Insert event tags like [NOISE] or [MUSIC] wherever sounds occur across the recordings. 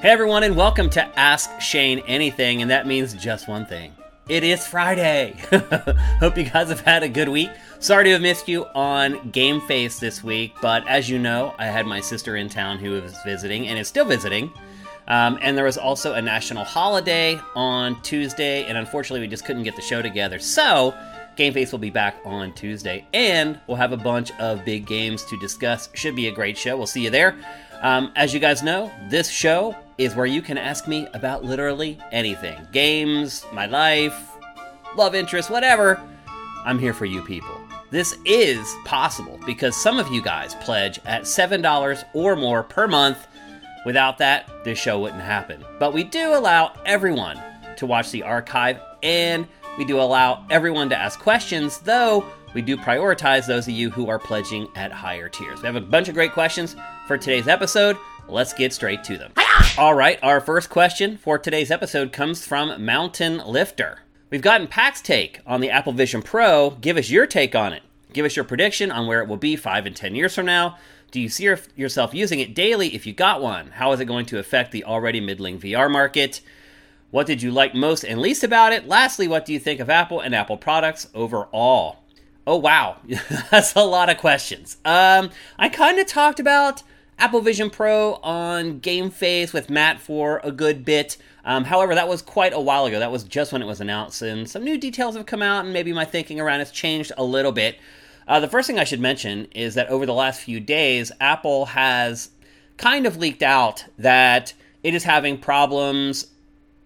Hey everyone, and welcome to Ask Shane Anything, and that means just one thing. It is Friday. [LAUGHS] Hope you guys have had a good week. Sorry to have missed you on Game Face this week, but as you know, I had my sister in town who was visiting and is still visiting. Um, and there was also a national holiday on Tuesday, and unfortunately, we just couldn't get the show together. So, Game Face will be back on Tuesday, and we'll have a bunch of big games to discuss. Should be a great show. We'll see you there. Um, as you guys know, this show is where you can ask me about literally anything games, my life, love interest, whatever. I'm here for you people. This is possible because some of you guys pledge at $7 or more per month. Without that, this show wouldn't happen. But we do allow everyone to watch the archive and we do allow everyone to ask questions, though we do prioritize those of you who are pledging at higher tiers. We have a bunch of great questions for today's episode. Let's get straight to them. All right, our first question for today's episode comes from Mountain Lifter. We've gotten Pack's take on the Apple Vision Pro. Give us your take on it. Give us your prediction on where it will be five and ten years from now. Do you see yourself using it daily if you got one? How is it going to affect the already middling VR market? What did you like most and least about it? Lastly, what do you think of Apple and Apple products overall? Oh wow, [LAUGHS] that's a lot of questions. Um, I kind of talked about Apple Vision Pro on Game Face with Matt for a good bit. Um, however, that was quite a while ago. That was just when it was announced, and some new details have come out, and maybe my thinking around it's changed a little bit. Uh, the first thing I should mention is that over the last few days, Apple has kind of leaked out that it is having problems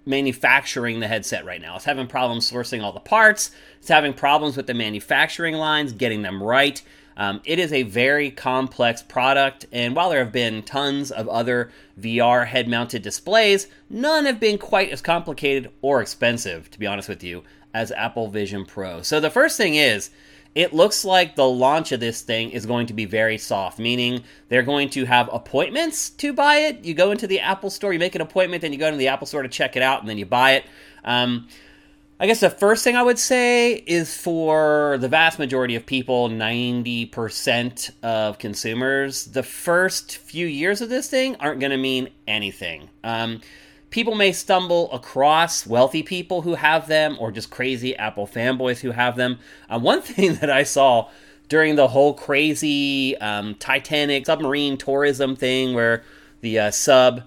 manufacturing the headset right now. It's having problems sourcing all the parts. It's having problems with the manufacturing lines, getting them right. Um, it is a very complex product, and while there have been tons of other VR head mounted displays, none have been quite as complicated or expensive, to be honest with you, as Apple Vision Pro. So the first thing is, it looks like the launch of this thing is going to be very soft, meaning they're going to have appointments to buy it. You go into the Apple store, you make an appointment, then you go into the Apple store to check it out, and then you buy it. Um, I guess the first thing I would say is for the vast majority of people, 90% of consumers, the first few years of this thing aren't going to mean anything. Um, people may stumble across wealthy people who have them or just crazy Apple fanboys who have them. Uh, one [LAUGHS] thing that I saw during the whole crazy um, Titanic submarine tourism thing where the uh, sub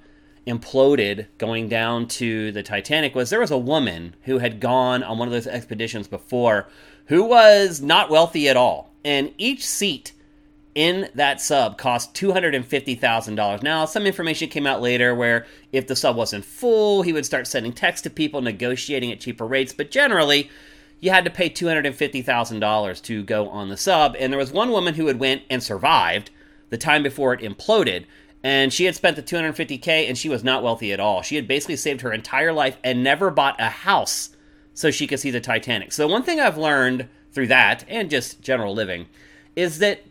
imploded going down to the Titanic was there was a woman who had gone on one of those expeditions before who was not wealthy at all. And each seat in that sub cost $250,000. Now, some information came out later where if the sub wasn't full, he would start sending texts to people negotiating at cheaper rates, but generally, you had to pay $250,000 to go on the sub. And there was one woman who had went and survived the time before it imploded, and she had spent the 250k and she was not wealthy at all. She had basically saved her entire life and never bought a house so she could see the Titanic. So one thing I've learned through that and just general living is that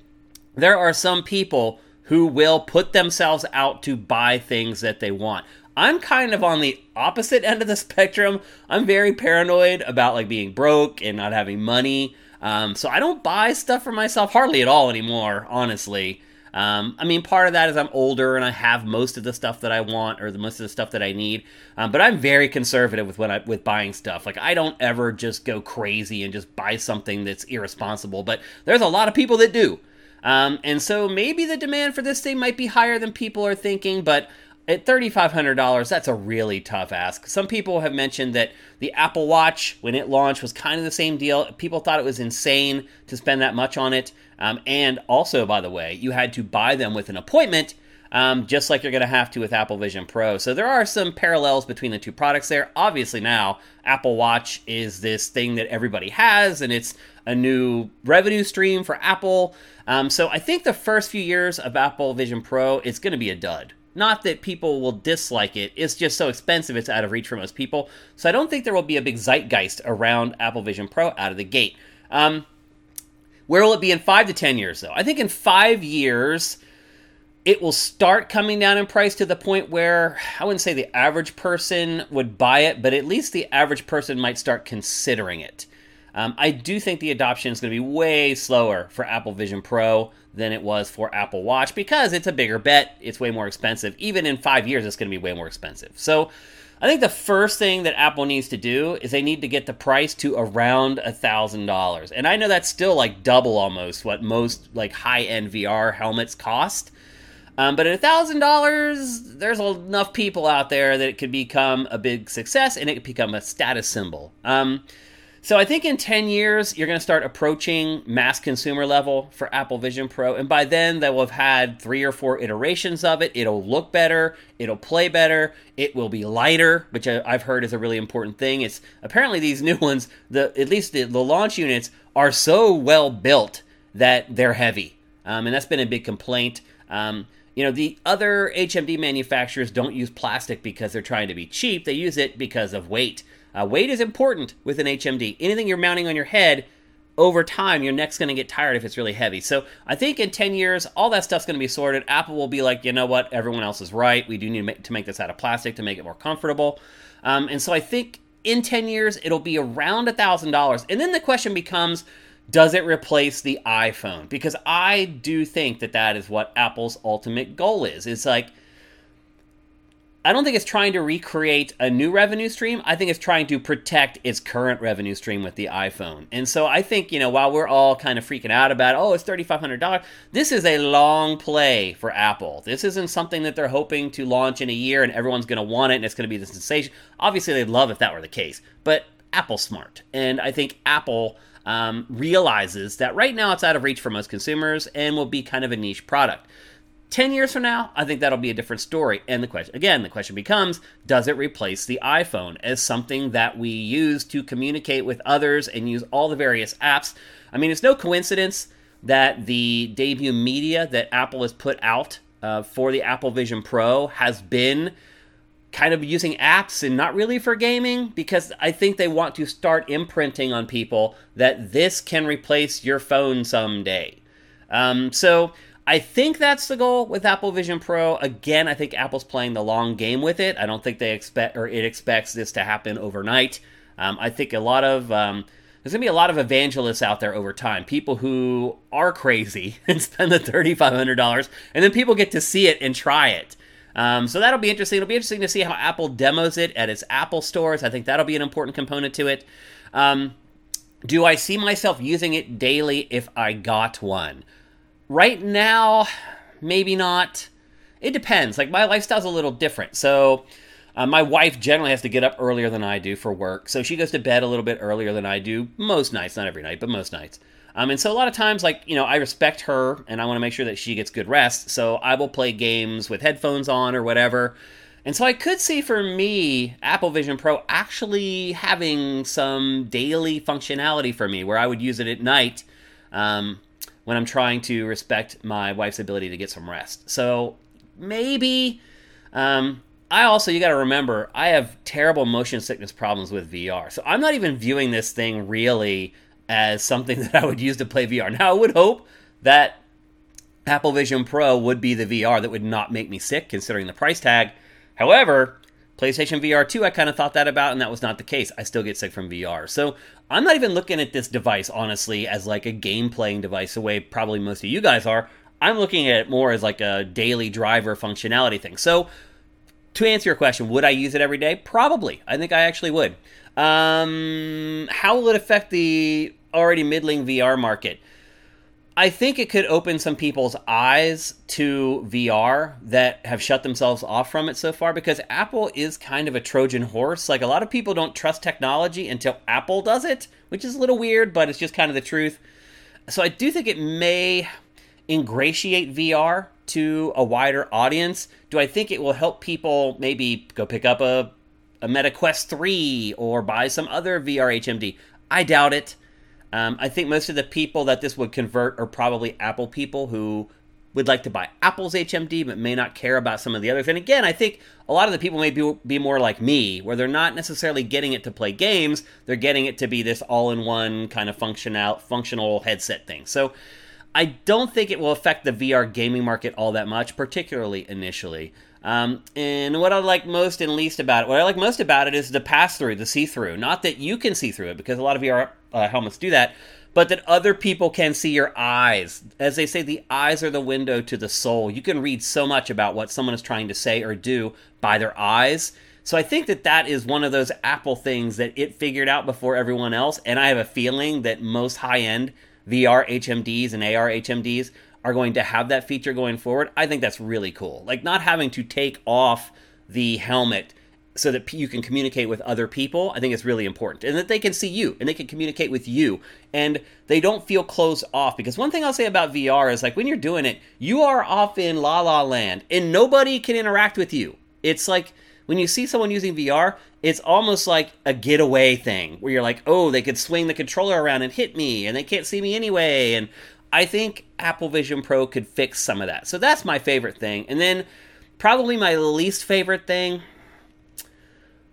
there are some people who will put themselves out to buy things that they want. I'm kind of on the opposite end of the [LAUGHS] spectrum. I'm very paranoid about like being broke and not having money. Um, so I don't buy stuff for myself hardly at all anymore, honestly. Um, I mean, part of that is I'm older and I have most of the stuff that I want or the most of the stuff that I need. Um, but I'm very conservative with when I with buying stuff. Like I don't ever just go crazy and just buy something that's irresponsible. But there's a lot of people that do. Um, and so maybe the demand for this thing might be higher than people are thinking, but at $3,500, that's a really tough ask. Some people have mentioned that the Apple Watch, when it launched, was kind of the same deal. People thought it was insane to spend that much on it. Um, and also, by the way, you had to buy them with an appointment, um, just like you're going to have to with Apple Vision Pro. So there are some parallels between the two products there. Obviously, now Apple Watch is this thing that everybody has, and it's a new revenue stream for Apple. Um, so I think the first few years of Apple Vision Pro, it's going to be a dud. Not that people will dislike it, it's just so expensive it's out of reach for most people. So I don't think there will be a big zeitgeist around Apple Vision Pro out of the gate. Um, where will it be in five to 10 years, though? I think in five years, it will start coming down in price to the point where I wouldn't say the average person would buy it, but at least the average person might start considering it. Um, I do think the adoption is going to be way slower for Apple Vision Pro than it was for Apple Watch because it's a bigger bet. It's way more expensive. Even in five years, it's going to be way more expensive. So I think the first thing that Apple needs to do is they need to get the price to around a thousand dollars. And I know that's still like double almost what most like high end VR helmets cost. Um, but at a thousand dollars, there's enough people out there that it could become a big success and it could become a status symbol. Um, so I think in 10 years, you're going to start approaching mass consumer level for Apple Vision Pro. And by then, they will have had three or four iterations of it. It'll look better. It'll play better. It will be lighter, which I've heard is a really important thing. It's apparently these new ones, the at least the, the launch units, are so well built that they're heavy. Um, and that's been a big complaint. Um, you know, the other HMD manufacturers don't use plastic because they're trying to be cheap. They use it because of weight. Uh, weight is important with an HMD. Anything you're mounting on your head, over time, your neck's going to get tired if it's really heavy. So I think in 10 years, all that stuff's going to be sorted. Apple will be like, you know what, everyone else is right. We do need to make, to make this out of plastic to make it more comfortable. Um, and so I think in 10 years, it'll be around $1,000. And then the question becomes, does it replace the iPhone? Because I do think that that is what Apple's ultimate goal is. It's like, I don't think it's trying to recreate a new revenue stream. I think it's trying to protect its current revenue stream with the iPhone. And so I think, you know, while we're all kind of freaking out about, oh, it's $3,500, this is a long play for Apple. This isn't something that they're hoping to launch in a year and everyone's going to want it and it's going to be the sensation. Obviously, they'd love if that were the case, but Apple's smart. And I think Apple um, realizes that right now it's out of reach for most consumers and will be kind of a niche product. 10 years from now, I think that'll be a different story. And the question, again, the question becomes does it replace the iPhone as something that we use to communicate with others and use all the various apps? I mean, it's no coincidence that the debut media that Apple has put out uh, for the Apple Vision Pro has been kind of using apps and not really for gaming because I think they want to start imprinting on people that this can replace your phone someday. Um, so I think that's the goal with Apple Vision Pro. Again, I think Apple's playing the long game with it. I don't think they expect or it expects this to happen overnight. Um, I think a lot of um, there's gonna be a lot of evangelists out there over time, people who are crazy [LAUGHS] and spend the thirty five hundred dollars, and then people get to see it and try it. Um, so that'll be interesting. It'll be interesting to see how Apple demos it at its Apple stores. I think that'll be an important component to it. Um, do I see myself using it daily if I got one? Right now, maybe not. It depends. Like my lifestyle's a little different. So uh, my wife generally has to get up earlier than I do for work. So she goes to bed a little bit earlier than I do most nights, not every night, but most nights. Um, and so a lot of times, like, you know, I respect her and I want to make sure that she gets good rest. So I will play games with headphones on or whatever. And so I could see for me, Apple Vision Pro actually having some daily functionality for me where I would use it at night. Um, when I'm trying to respect my wife's ability to get some rest. So maybe. Um, I also, you got to remember, I have terrible motion sickness problems with VR. So I'm not even viewing this thing really as something [LAUGHS] that I would use to play VR. Now, I would hope that Apple Vision Pro would be the VR that would not make me sick considering the price tag. However, PlayStation VR 2, I kind of thought that about, and that was not the case. I still get sick from VR. So I'm not even looking at this device, honestly, as like a game playing device, the way probably most of you guys are. I'm looking at it more as like a daily driver functionality thing. So, to answer your question, would I use it every day? Probably. I think I actually would. Um, how will it affect the already middling VR market? I think it could open some people's eyes to VR that have shut themselves off from it so far because Apple is kind of a Trojan horse. Like a lot of people don't trust technology until Apple does it, which is a little weird, but it's just kind of the truth. So I do think it may ingratiate VR to a wider audience. Do I think it will help people maybe go pick up a, a Meta Quest 3 or buy some other VR HMD? I doubt it. Um, I think most of the people that this would convert are probably Apple people who would like to buy Apple's HMD but may not care about some of the others. And again, I think a lot of the people may be, be more like me, where they're not necessarily getting it to play games, they're getting it to be this all in one kind of functional, functional headset thing. So I don't think it will affect the VR gaming market all that much, particularly initially. Um, and what I like most and least about it, what I like most about it is the pass through, the see through. Not that you can see through it, because a lot of VR uh, helmets do that, but that other people can see your eyes. As they say, the eyes are the window to the soul. You can read so much about what someone is trying to say or do by their eyes. So I think that that is one of those Apple things that it figured out before everyone else. And I have a feeling that most high end VR HMDs and AR HMDs are going to have that feature going forward. I think that's really cool. Like not having to take off the helmet so that you can communicate with other people, I think it's really important. And that they can see you and they can communicate with you and they don't feel closed off. Because one thing I'll say about VR is like when you're doing it, you are off in la la land and nobody can interact with you. It's like when you see someone using VR, it's almost like a getaway thing where you're like, oh, they could swing the controller around and hit me and they can't see me anyway. And I think Apple Vision Pro could fix some of that. So that's my favorite thing. And then probably my least favorite thing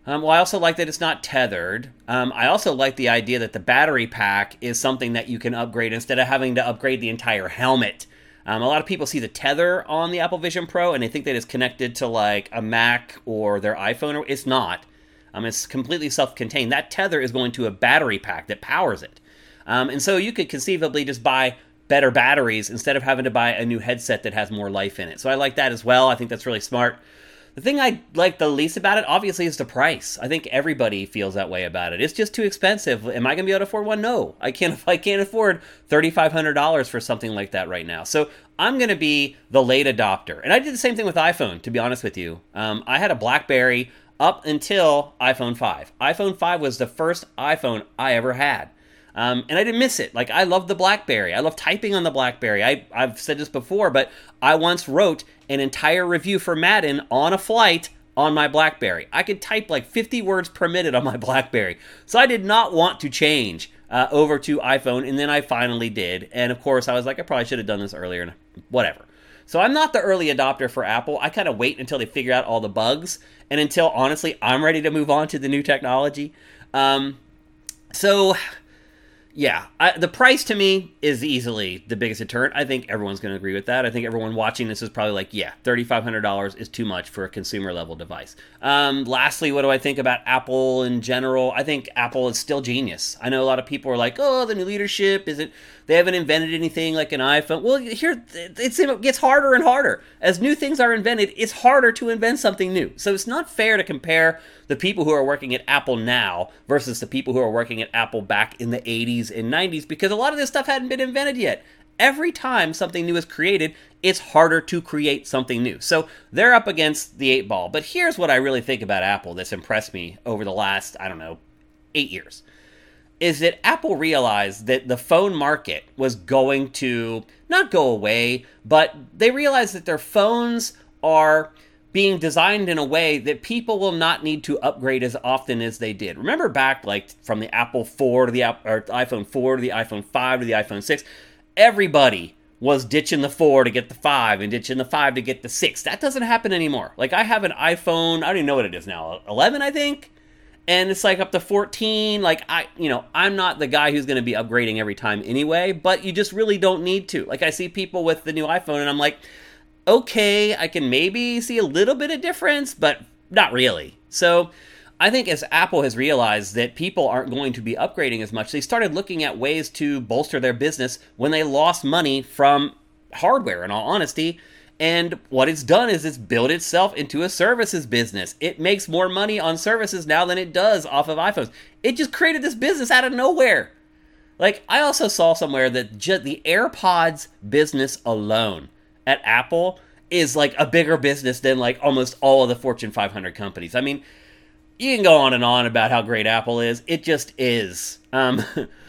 um, well, I also like that it's not tethered. Um, I also like the idea that the battery pack is something that you can upgrade instead of having to upgrade the entire helmet. Um, a lot of people see the tether on the Apple Vision Pro and they think that it's connected to like a Mac or their iPhone. It's not. Um, it's completely self-contained. That tether is going to a battery pack that powers it, um, and so you could conceivably just buy better batteries instead of having to buy a new headset that has more life in it. So I like that as well. I think that's really smart. The thing I like the least about it, obviously, is the price. I think everybody feels that way about it. It's just too expensive. Am I going to be able to afford one? No, I can't. [LAUGHS] I can't afford thirty five hundred dollars for something like that right now. So I'm going to be the late adopter, and I did the same thing with iPhone. To be honest with you, um, I had a BlackBerry up until iPhone 5. iPhone 5 was the first iPhone I ever had. Um, and I didn't miss it. Like I love the BlackBerry. I love typing on the BlackBerry. I, I've said this before, but I once wrote an entire review for Madden on a flight on my BlackBerry. I could type like 50 words per minute on my [LAUGHS] BlackBerry. So I did not want to change uh, over to iPhone, and then I finally did. And of course, I was like, I probably should have done this earlier, and whatever. So I'm not the early adopter for Apple. I kind of wait until they figure out all the bugs, and until honestly I'm ready to move on to the new technology. Um, so yeah, I, the price to me is easily the biggest deterrent. I think everyone's going to agree with that. I think everyone watching this is probably like, yeah, $3,500 is too much for a consumer level device. Um, lastly, what do I think about Apple in general? I think Apple is still genius. I know a lot of people are like, oh, the new leadership isn't, they haven't invented anything like an iPhone. Well, here, it gets harder and harder. As new things are invented, it's harder to invent something new. So it's not fair to compare the people who are working at Apple now versus the people who are working at Apple back in the 80s and 90s because a lot of this stuff hadn't been invented yet. Every time something new is created, it's harder to create something new. So they're up against the eight ball. But here's what I really think about Apple that's impressed me over the last, I don't know, eight years is that Apple realized that the phone market was going to not go away, but they realized that their phones are being designed in a way that people will not need to upgrade as often as they did. Remember back like from the Apple 4 to the or iPhone 4 to the iPhone 5 to the iPhone 6, everybody was ditching the 4 to get the 5 and ditching the 5 to get the 6. That doesn't happen anymore. Like I have an iPhone, I don't even know what it is now, 11 I think, and it's like up to 14 like i you know i'm not the guy who's going to be upgrading every time anyway but you just really don't need to like i see people with the new iphone and i'm like okay, I can maybe see a little bit of difference, but not really. So I think as Apple has realized that people aren't going to be upgrading as much, they started looking at ways to bolster their business when they lost money from hardware, in all honesty. And what it's done is it's built itself into a services business. It makes more money on services now than it does off of iPhones. It just created this business out of nowhere. Like, I also saw somewhere that just the AirPods business alone at Apple is like a bigger business than like almost all of the Fortune 500 companies. I mean, you can go on and on about how great Apple is. It just is. Um, [LAUGHS]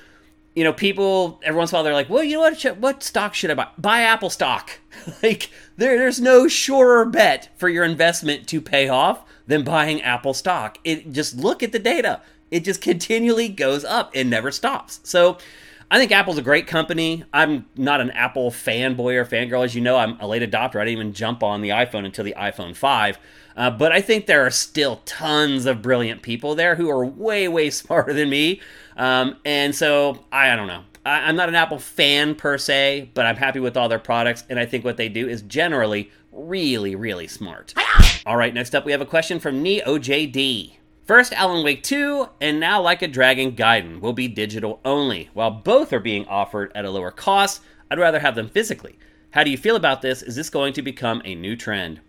you know, people every once in a while they're like, "Well, you know what? What stock should I buy? Buy Apple stock." [LAUGHS] like there, there's no surer bet for your investment to pay off than buying Apple stock. It just look at the data. It just continually goes up and never stops. So I think Apple's a great company. I'm not an Apple fanboy or fangirl. As you know, I'm a late adopter. I didn't even jump on the iPhone until the iPhone 5. Uh, but I think there are still tons of brilliant people there who are way, way [LAUGHS] smarter than me. Um, and so, I, I don't know. I, am not an Apple fan per se, but I'm happy with all their products, and I think what they do is generally really, really smart. all right, next up we have a question from NeoJD. First, Alan Wake 2, and now Like a Dragon Gaiden will be digital only. While both are being offered at a lower cost, I'd rather have them physically. How do you feel about this? Is this going to become a new trend?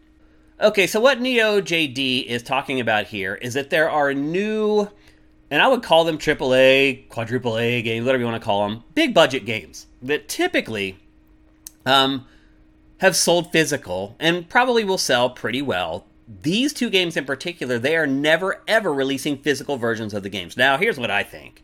Okay, so what Neo JD is talking about here is that there are new, and I would call them AAA, quadruple A games, whatever you want to call them, big budget games that typically um, have sold physical and probably will sell pretty well. These two games in particular, they are never ever releasing physical versions of the games. Now, here's what I think.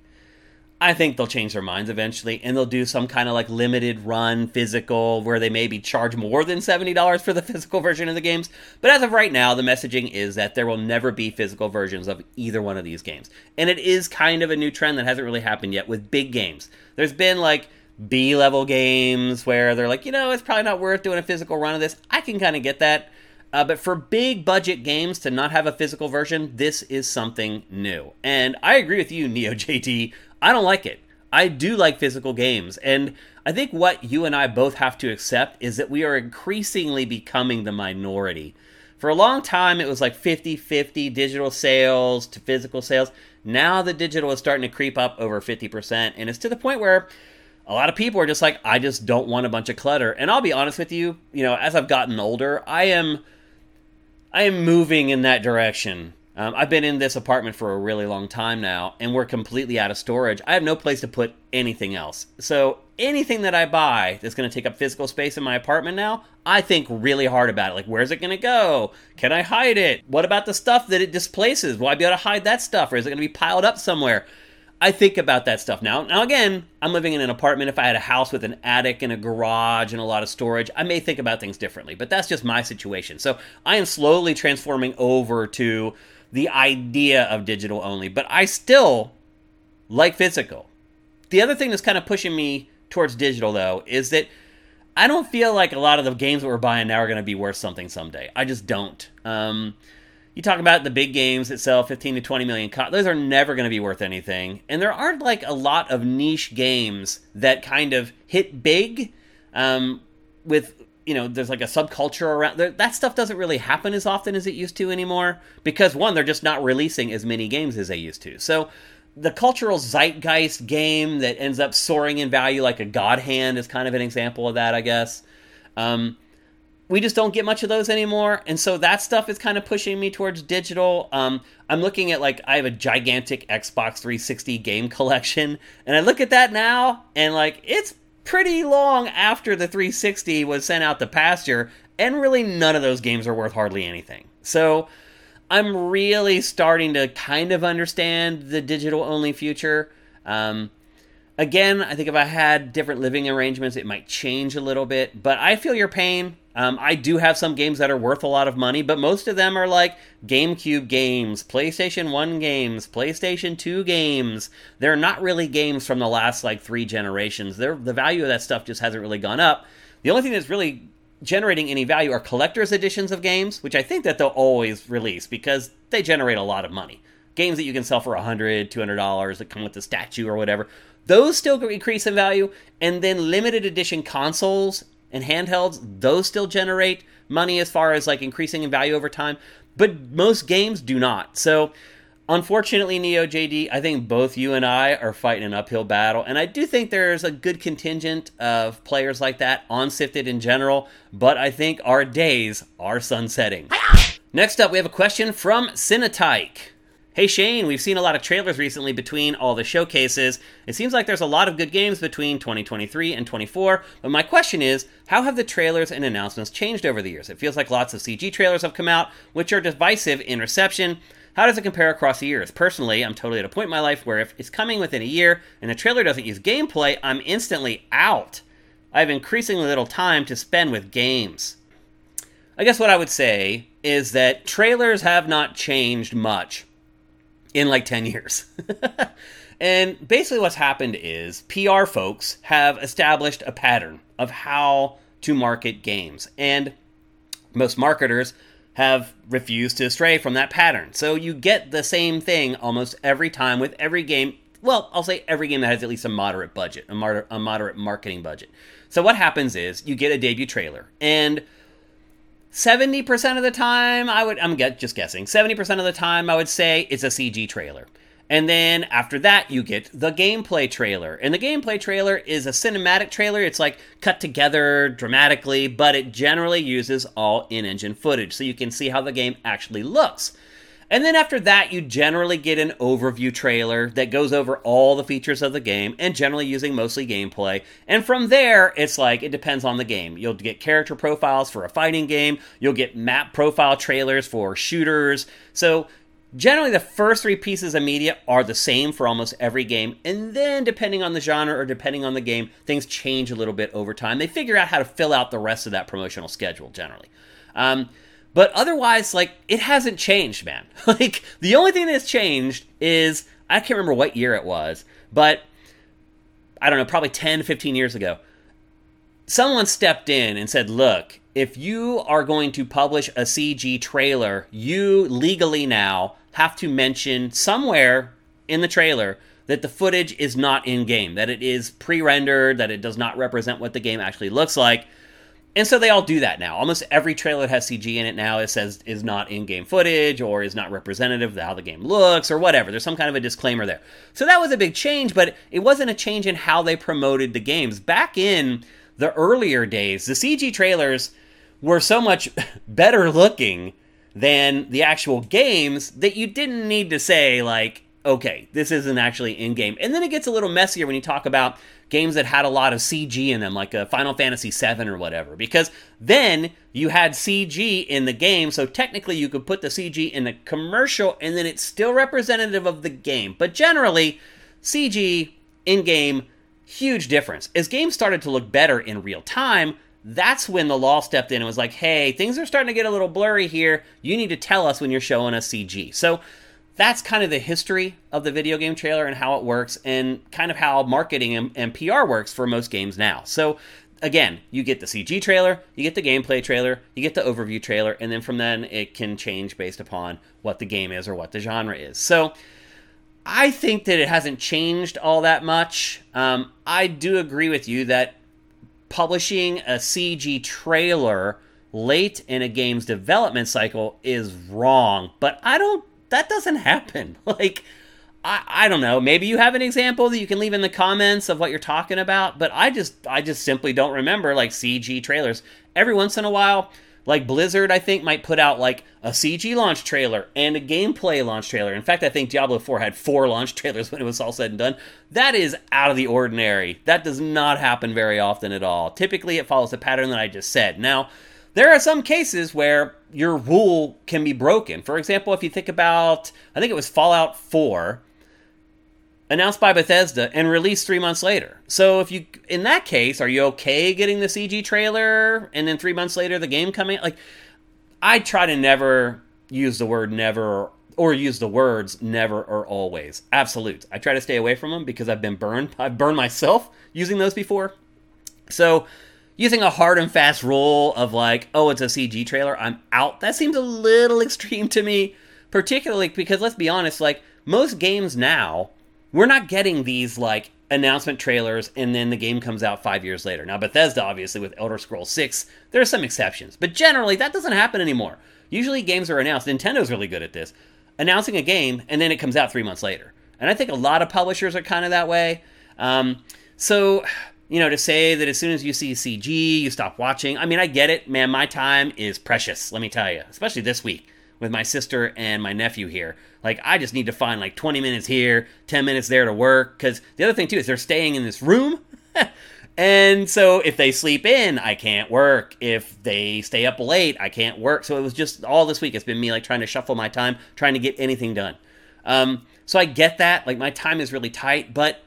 I think they'll change their minds eventually and they'll do some kind of like limited run physical where they maybe charge more than $70 for the [LAUGHS] physical version of the games. But as of right now, the messaging is that there will never be physical versions of either one of these games. And it is kind of a new trend that hasn't really happened yet with big games. There's been like B level games where they're like, you know, it's probably not worth doing a physical run of this. I can kind of get that. Uh, but for big budget games to not have a physical version, this is something new. And I agree with you, Neo JD. I don't like it. I do like physical games. And I think what you and I both have to accept is that we are increasingly becoming the minority. For a long time, it was like 50 50 digital sales to physical sales. Now the digital is starting to creep up over 50%. And it's to the point where a lot of people are just like, I just don't want a bunch of clutter. And I'll be honest with you, you know, as I've gotten older, I am. I am moving in that direction. Um, I've been in this apartment for a really long time now, and we're completely out of storage. I have no place to put anything else. So anything that I buy that's going to take up physical space in my apartment now, I think really hard about it. Like, where's it going to go? Can I hide it? What about the stuff that it displaces? Will I be able to hide that stuff, or is it going to be piled up somewhere? I think about that stuff now. Now, again, I'm living in an apartment. If I had a house with an attic and a garage and a lot of storage, I may think about things differently, but that's just my situation. So I am slowly transforming over to the idea of digital only, but I still like physical. The other thing that's kind of pushing me towards digital, though, is that I don't feel like a lot of the games that we're buying now are going to be worth something someday. I just don't. Um, you talk about the big games that sell 15 to 20 million those are never going to be worth anything and there aren't like a lot of niche games that kind of hit big um, with you know, there's like a subculture around that stuff doesn't really happen as often as it used to anymore because one, they're just not releasing as many games as they used to. So the cultural zeitgeist game that ends up soaring in value, like a God Hand, is kind of an example of that, I guess. Um, we just don't get much of those anymore, and so that stuff is kind of pushing me towards digital. Um, I'm looking at like I have a gigantic Xbox 360 game [LAUGHS] collection, and I look at that now, and like it's pretty long after the 360 was sent out to pasture, and really none of those games are worth hardly anything. So I'm really starting to kind of understand the digital only future. Um, again, I think if I had different living arrangements, it might change a little bit, but I feel your pain. Um, I do have some games that are worth a lot of money, but most of them are like GameCube games, PlayStation 1 games, PlayStation 2 games. They're not really games from the last like three generations. They're, the value of that stuff just hasn't really gone up. The only thing that's really generating any value are collector's editions of games, which I think that they'll always release because they generate a lot of money. Games that you can sell for $100, $200 that come with the statue or whatever. Those still increase in value, and then limited edition consoles and handhelds, those still generate money as far as like increasing in value over time, but most games do not. So, unfortunately, Neo JD, I think both you and I are fighting an uphill battle, and I do think there's a good contingent of players like that on Sifted in general, but I think our days are sunsetting. Next up, we have a question from Cinetyke. Hey Shane, we've seen a lot of trailers recently between all the showcases. It seems like there's a lot of good games between 2023 and 24, but my question is, how have the trailers and announcements changed over the years? It feels like lots of CG trailers have come out, which are divisive in reception. How does it compare across the years? Personally, I'm totally at a point in my life where if it's coming within a year and the trailer doesn't use gameplay, I'm instantly out. I have increasingly little time to spend with games. I guess what I would say is that trailers have not changed much in like 10 years. [LAUGHS] and basically, what's happened is PR folks have established a pattern of how to market games. And most marketers have refused to stray from that pattern. So you get the same thing almost every time with every game well, I'll say every game that has at least a moderate budget, a, moder- a moderate marketing budget. So what happens is you get a debut trailer, and 70% of the time, I would, I'm just guessing, 70% of the time, I would say it's a CG trailer. And then after that, you get the gameplay trailer. And the gameplay trailer is a cinematic trailer. It's like cut together dramatically, but it generally uses all in engine footage so you can see how the game actually looks. And then after that, you generally get an overview trailer that goes over all the features of the game and generally using mostly gameplay. And from there, it's like it depends on the game. You'll get character profiles for a fighting game, you'll get map profile trailers for shooters. So Generally, the first three pieces of media are the same for almost every game, and then depending on the genre or depending on the game, things change a little bit over time. They figure out how to fill out the rest of that promotional schedule generally. Um, but otherwise, like, it hasn't changed, man. [LAUGHS] like, the only thing that's changed is I can't remember what year it was, but I don't know, probably 10, 15 years ago, someone stepped in and said, Look, if you are going to publish a CG trailer, you legally now have to mention somewhere in the trailer that the footage is not in game, that it is pre rendered, that it does not represent what the game actually looks like. And so they all do that now. Almost every trailer that has CG in it now it says is not in-game footage or is not representative of how the game looks or whatever. There's some kind of a disclaimer there. So that was a big change, but it wasn't a change in how they promoted the games. Back in the earlier days, the CG trailers were so much [LAUGHS] better looking than the actual games that you didn't need to say like okay this isn't actually in game and then it gets a little messier when you talk about games that had a lot of cg in them like a final fantasy 7 or whatever because then you had cg in the game so technically you could put the cg in the commercial and then it's still representative of the game but generally cg in game huge difference as games started to look better in real time that's when the law stepped in and was like, hey, things are starting to get a little blurry here. You need to tell us when you're showing us CG. So that's kind of the history of the video game trailer and how it works, and kind of how marketing and, and PR works for most games now. So again, you get the CG trailer, you get the gameplay trailer, you get the overview trailer, and then from then it can change based upon what the game is or what the genre is. So I think that it hasn't changed all that much. Um, I do agree with you that publishing a CG trailer late in a game's development cycle is wrong, but I don't, that doesn't happen. [LAUGHS] Like, I, I don't know. Maybe you have an example that you can leave in the comments of what you're talking about, but I just I just simply don't remember like CG trailers. Every once in a while, like Blizzard, I think, might put out like a CG launch trailer and a gameplay launch trailer. In fact, I think Diablo 4 had four launch [LAUGHS] trailers when it was all said and done. That is out of the ordinary. That does not happen very often at all. Typically, it follows the pattern that I just said. Now, there are some cases where your rule can be broken. For example, if you think about, I think it was Fallout 4 announced by Bethesda and released three months later. So if you, in that case, are you okay getting the CG trailer and then three months later the game coming? Like, I try to never use the word never or use the words never or always. Absolute. I try to stay away from them because I've been burned. I've burned myself using those before. So using a hard and fast rule of like, oh, it's a CG trailer, I'm out. That seems a little [LAUGHS] extreme to me, particularly because let's be honest, like most games now we're not getting these like announcement trailers and then the game comes out five years later. Now, Bethesda, obviously, with Elder Scrolls 6, there are some exceptions, but generally that doesn't happen anymore. Usually games are announced. Nintendo's really good at this announcing a game and then it comes out three months later. And I think a lot of publishers are kind of that way. Um, so, you know, to say that as soon as you see CG, you stop watching, I mean, I get it, man. My time is precious, let me tell you, especially this week with my sister and my nephew here. Like, I just need to find like 20 minutes here, 10 minutes there to work. Because the other thing, too, is they're staying in this room. [LAUGHS] and so if they sleep in, I can't work. If they stay up late, I can't work. So it was just all this week, it's been me like trying to shuffle my time, trying to get anything done. Um, so I get that. Like, my time is really tight, but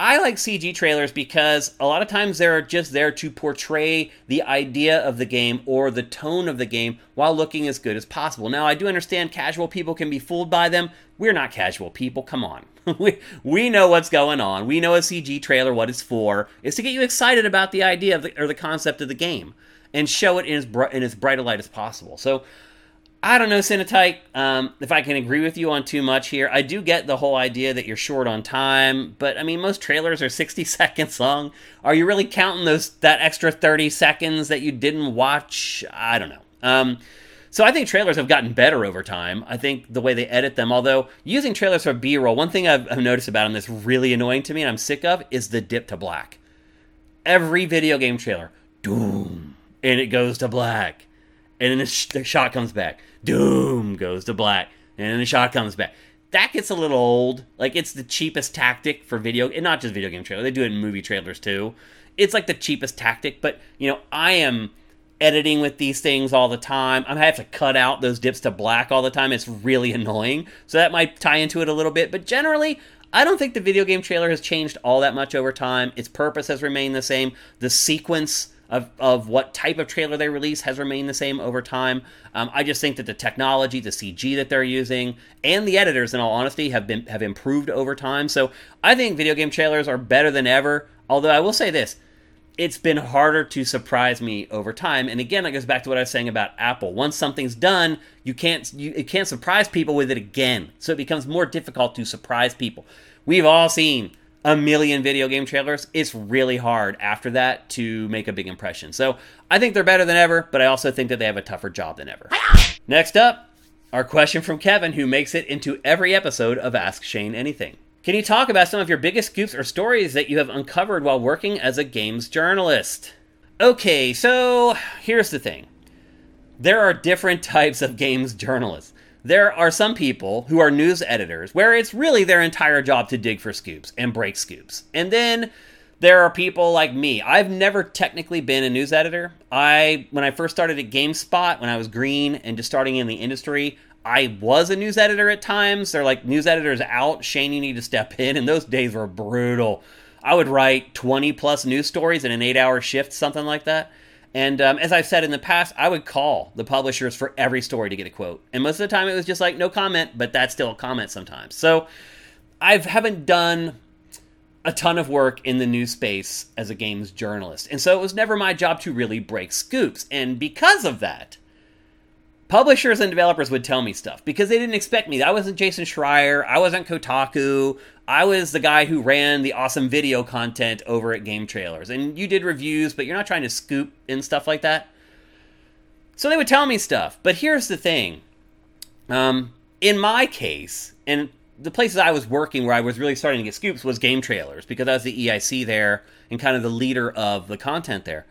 I like CG trailers because a lot of times they're just there to portray the idea of the game or the tone of the game while looking as good as possible. Now, I do understand casual people can be fooled by them. We're not casual people. Come on. [LAUGHS] we, we know what's going on. We know a CG trailer, what it's for, is to get you excited about the idea the, or the concept of the game and show it in as, in as bright a light as possible. So, I don't know, Cinetite, um, if I can agree with you on too much here. I do get the whole idea that you're short on time, but I mean, most trailers are [LAUGHS] 60 seconds long. Are you really counting those that extra 30 seconds that you didn't watch? I don't know. Um, so I think trailers have gotten better over time. I think the way they edit them, although using trailers for B-roll, one thing I've, I've noticed about them that's really annoying to me and I'm sick of is the dip to black. Every video game trailer, doom, and it goes to black, and then the, the shot comes back doom goes to black, and then the shot comes back. That gets a little old. Like it's the cheapest tactic for video, and not just video game trailer. They do it in movie trailers too. It's like the cheapest tactic, but you know, I am editing with these things all the time. I have to cut out those dips to black all the time. It's really [LAUGHS] annoying. So that might tie into it a little bit, but generally, I don't think the video game trailer has changed all that much over time. Its purpose has remained the same. The sequence of, of what type of trailer they release has remained the same over time. Um, I just think that the technology, the CG that they're using, and the editors, in all honesty, have been have improved over time. So I think video game trailers are better than ever. Although I will say this, it's been harder to surprise me over time. And again, that goes back to what I was saying about Apple. Once something's done, you can't you it can't surprise people with it again. So it becomes more difficult to surprise people. We've all seen a million video game trailers, it's really hard after that to make a big impression. So I think they're better than ever, but I also think that they have a tougher job than ever. Next up, our question from Kevin, who makes it into every episode of Ask Shane Anything. Can you talk about some of your biggest scoops or stories that you have uncovered while working as a games journalist? Okay, so here's the thing there are different [LAUGHS] types of games journalists there are some people who are news editors where it's really their entire job to dig for scoops and break scoops. And then there are people like me. I've never technically been a news editor. I when I first started at GameSpot when I was green and just starting in the industry, I was a news editor at times. They're like news editors out, Shane you need to step in and those days were brutal. I would write 20 plus news stories in an 8-hour shift, something like that. And um, as I've said in the past, I would call the publishers for every story to get a quote. And most of the time it was just like, no comment, but that's still a comment sometimes. So I haven't done a ton of work in the news space as a games journalist. And so it was never my job to really break scoops. And because of that, publishers and developers would tell me stuff because they didn't expect me. I wasn't Jason Schreier. I wasn't Kotaku. I was the guy who ran the awesome video content over at Game Trailers. And you did reviews, but you're not trying to scoop and stuff like that. So they would tell me stuff. But here's the thing. Um, in my case, and the places I was working where I was really starting to get scoops was Game Trailers because I was the EIC there and kind of the leader of the content there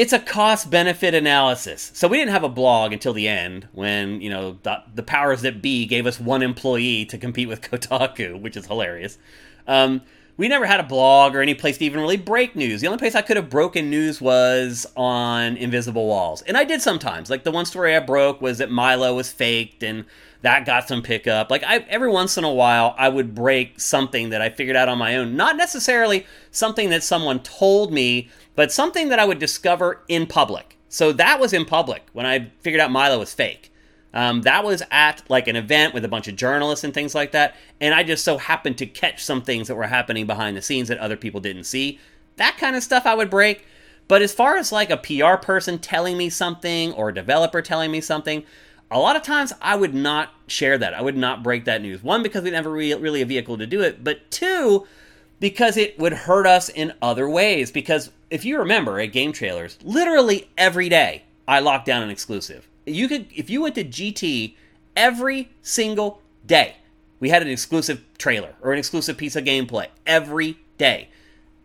it's a cost benefit analysis. So we didn't have a blog until the end when, you know, the, the, powers that be gave us one employee to compete with [LAUGHS] Kotaku, which is hilarious. Um, we never had a blog or any place to even really break news. The only place I could have broken news was on Invisible Walls. And I did sometimes. Like the one story I broke was that Milo was faked and that got some pickup. Like I every once in a while I would break something that I figured out on my own. Not necessarily something that someone told me but something that I would discover in public. So that was in public when I figured out Milo was fake. Um, that was at like an event with a bunch of journalists and things like that, and I just so happened to catch some things that were happening behind the scenes that other people didn't see. That kind of stuff I would break. But as far as like a PR person telling me something or a developer telling me something, a lot of times I would not share that. I would not break that news. One, because we never re- really a vehicle to do it, but two, because it would hurt us in other ways. Because if you remember at game trailers, literally every day I locked down an exclusive. You could if you went to GT every single day, we had an exclusive trailer or an exclusive piece of gameplay every day.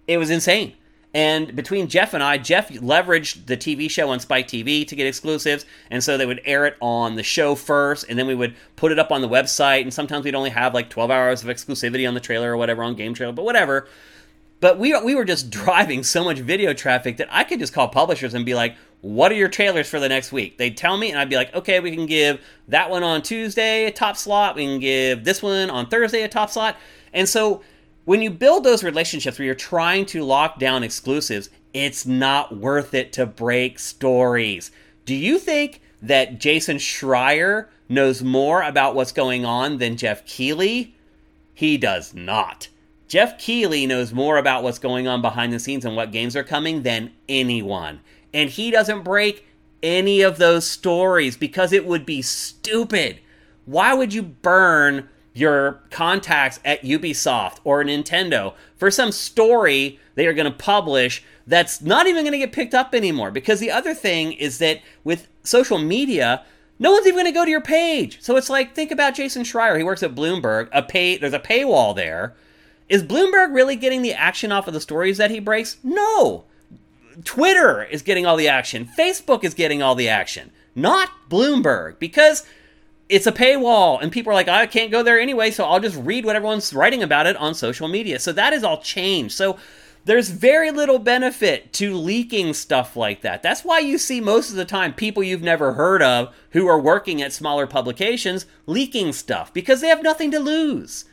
It was insane. And between Jeff and I, Jeff leveraged the TV show on Spike TV to get exclusives. And so they would air it on the show first, and then we would put it up on the website. And sometimes we'd only have like 12 hours of exclusivity on the trailer or whatever on Game Trailer, but whatever. But we, we were just [LAUGHS] driving so much video traffic that I could just call publishers and be like, what are your trailers for the next week? They'd tell me, and I'd be like, okay, we can give that one on Tuesday a top slot. We can give this one on Thursday a top slot. And so when you build those relationships where you're trying to lock down exclusives, it's not worth it to break stories. Do you think that Jason Schreier knows more about what's going on than Jeff Keighley? He does not. Jeff Keighley knows more about what's going on behind the scenes and what games are coming than anyone. And he doesn't break any of those stories because it would be stupid. Why would you burn your contacts at Ubisoft or Nintendo for some story they are going to publish that's not even going to get picked up anymore? Because the other thing is that with social media, no one's even going to go to your page. So it's like think about Jason Schreier. He works at Bloomberg. A pay there's a paywall there. Is Bloomberg really getting the action off of the stories that he breaks? No. Twitter is getting all the action. Facebook is getting all the action. Not Bloomberg because it's a paywall and people are like I can't go there anyway, so I'll just read what everyone's writing about it on social media. So that is all changed. So there's very little benefit to leaking stuff like that. That's why you see most of the time people you've never heard of who are working at smaller publications leaking stuff because they have nothing to lose.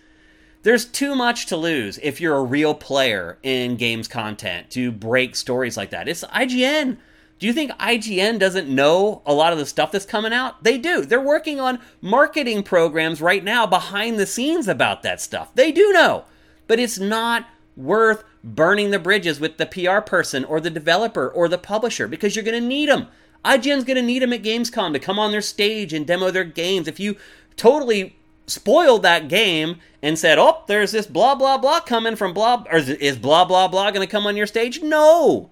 There's too much to lose if you're a real player in games content to break stories like that. It's IGN. Do you think IGN doesn't know a lot of the stuff that's coming out? They do. They're working on marketing programs right now behind the scenes about that stuff. They do know. But it's not worth burning the bridges with the PR person or the developer or the publisher because you're going to need them. IGN's going to need them at Gamescom to come on their stage and demo their games. If you totally spoiled that game and said, "Oh, there's this blah blah blah coming from blah," or is blah blah blah going to come on your stage? No.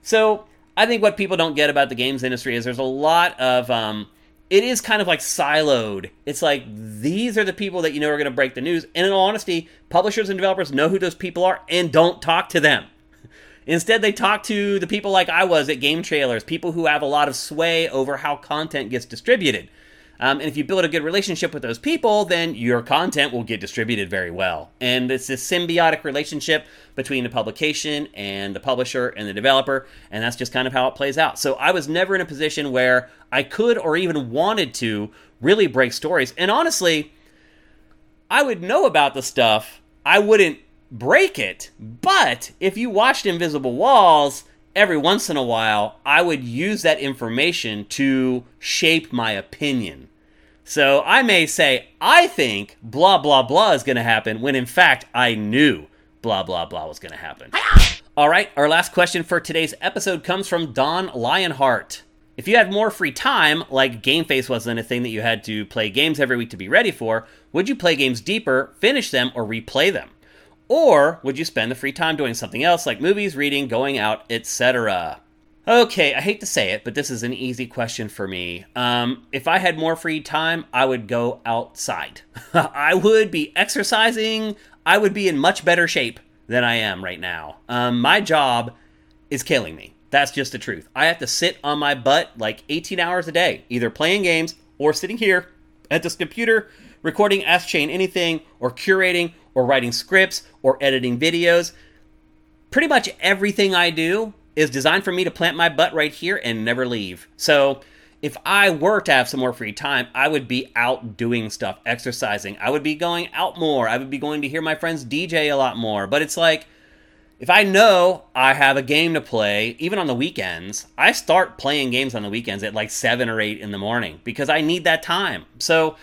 So I think what people don't get about the games industry is there's a lot of um, it is kind of like siloed. It's like these are the people that you know are going to break the news. And in all honesty, publishers and developers know who those people are and don't talk to them. Instead, they talk to the people like I was at Game Trailers, people who have a lot of sway over how content gets distributed. Um, and if you build a good relationship with those people, then your content will get distributed very well. And it's this symbiotic relationship between the publication and the publisher and the developer, and that's just kind of how it plays out. So I was never in a position where I could or even wanted to really break stories. And honestly, I would know about the stuff, I wouldn't break it. But if you watched Invisible Walls, every once in a while, I would use that information to shape my opinion. So I may say, I think blah, blah, blah is going to happen when in fact I knew blah, blah, blah was going to happen. All right, our last question for today's episode comes from Don Lionheart. If you had more free time, like Game Face wasn't a thing that you had to play games every week to be ready for, would you play games deeper, finish them, or replay them? Or would you spend the free time doing something else like movies, reading, going out, etc.? Okay, I hate to say it, but this is an easy question for me. Um, if I had more free time, I would go outside. [LAUGHS] I would be exercising. I would be in much better shape than I am right now. Um, my job is killing me. That's just the truth. I have to sit on my butt like 18 hours a day, either playing games or sitting here at this computer recording Ask Shane Anything or curating or writing scripts or editing videos. Pretty much everything I do is designed for me to plant my butt right here and never leave. So if I were to have some more free time, I would be out doing stuff, exercising. I would be going out more. I would be going to hear my friends DJ a lot more. But it's like, if I know I have a game to play, even on the weekends, I start playing games on the weekends at like 7 or 8 in the morning because I need that time. So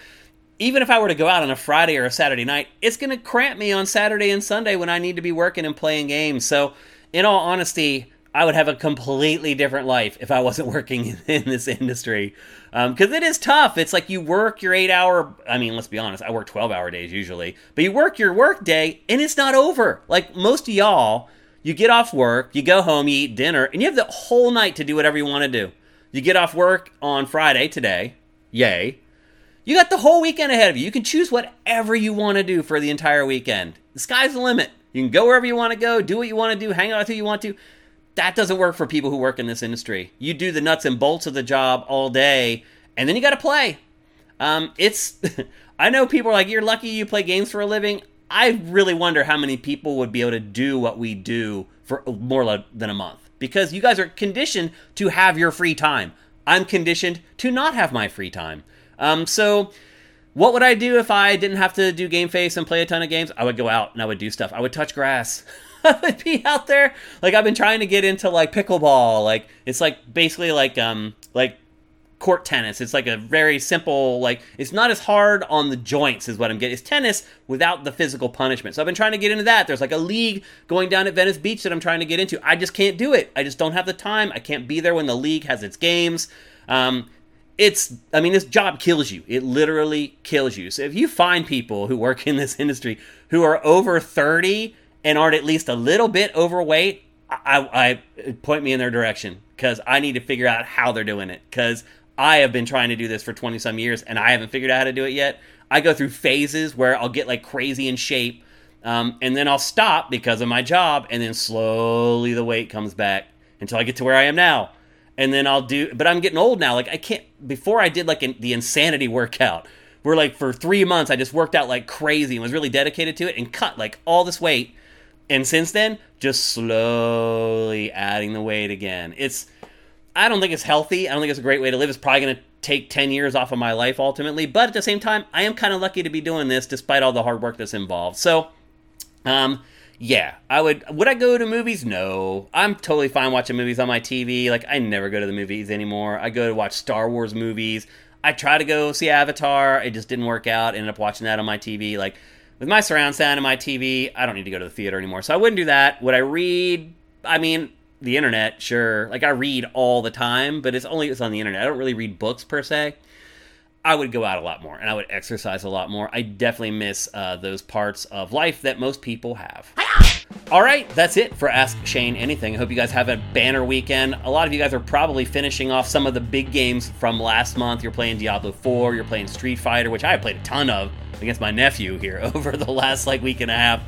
even if I were to go out on a Friday or a Saturday night, it's going to cramp me on Saturday and Sunday when I need to be working and playing games. So, in all honesty, I would have a completely different life if I wasn't [LAUGHS] working in, this industry. Because um, it is tough. It's like you work your eight hour, I mean, let's be honest, I work 12 hour days usually, but you work your work day and it's not over. Like most of y'all, you get off work, you go home, you eat dinner, and you have the whole night to do whatever you want to do. You get off work on Friday today, yay. You got the whole weekend ahead of you. You can choose whatever you want to do for the entire weekend. The sky's the limit. You can go wherever you want to go, do what you want to do, hang out with who you want to that doesn't work for people who work in this industry. You do the nuts and bolts of the job all day, and then you got to play. Um, it's, [LAUGHS] I know people are like, you're lucky you play games for a living. I really wonder how many people would be able to do what we do for more than a month because you guys are conditioned to have your free time. I'm conditioned to not have my free time. Um, so, what would I do if I didn't have to do Game Face and play a ton of games? I would go out and I would do stuff. I would touch grass. [LAUGHS] [LAUGHS] Would be out there. Like I've been trying to get into like pickleball. Like it's like basically like um like court tennis. It's like a very simple, like it's not as hard on the joints is what I'm getting. It's tennis without the physical punishment. So I've been trying to get into that. There's like a league going down at Venice Beach that I'm trying to get into. I just can't do it. I just don't have the time. I can't be there when the league has its games. Um, it's i mean this job kills you it literally kills you so if you find people who work [LAUGHS] in this industry who are over 30 and aren't at least a little bit overweight i, I point me in their direction because i need to figure out how they're doing it because I have been trying to do this for 20 some years and I haven't figured out how to do it yet. I go through phases where I'll get like crazy in shape um, and then I'll stop because of my job and then slowly the weight comes back until I get to where I am now. And then I'll do, but I'm getting old now. Like I can't, before I did like an, the insanity workout, where like for three months I just worked out like crazy and was really dedicated to it and cut like all this weight. And since then, just slowly adding the weight again. It's, I don't think it's healthy. I don't think it's a great way to live. It's probably going to take 10 years off of my life ultimately. But at the same time, I am kind of lucky to be doing this despite all the hard work that's involved. So, um, yeah, I would. Would I go to movies? No. I'm totally fine watching movies on my TV. Like, I never go to the movies anymore. I go to watch Star Wars movies. I try to go see Avatar. It just didn't work out. Ended up watching that on my TV. Like, with my surround sound and my TV, I don't need to go to the theater anymore. So I wouldn't do that. Would I read? I mean, the internet, sure. Like I read all the time, but it's only it's on the internet. I don't really read books per se. I would go out a lot more and I would exercise a lot more. I definitely miss uh, those parts of life that most people have. All right, that's it for Ask Shane Anything. I hope you guys have a banner weekend. A lot of you guys are probably finishing off some of the big games from last month. You're playing Diablo 4, you're playing Street Fighter, which I have played a ton of against my nephew here [LAUGHS] over the last like week and a half.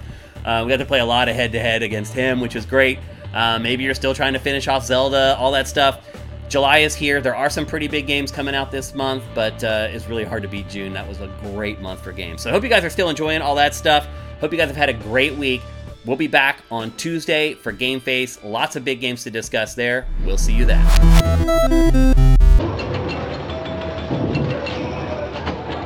Uh, we got to play a lot of head to head against him, which was great. Uh, maybe you're still trying to finish off Zelda, all that stuff. July is here. There are some pretty big games coming out this month, but uh, it's really hard to beat June. That was a great month for games. So I hope you guys are still enjoying all that stuff. Hope you guys have had a great week. We'll be back on Tuesday for Game Face. Lots of big games to discuss there. We'll see you then.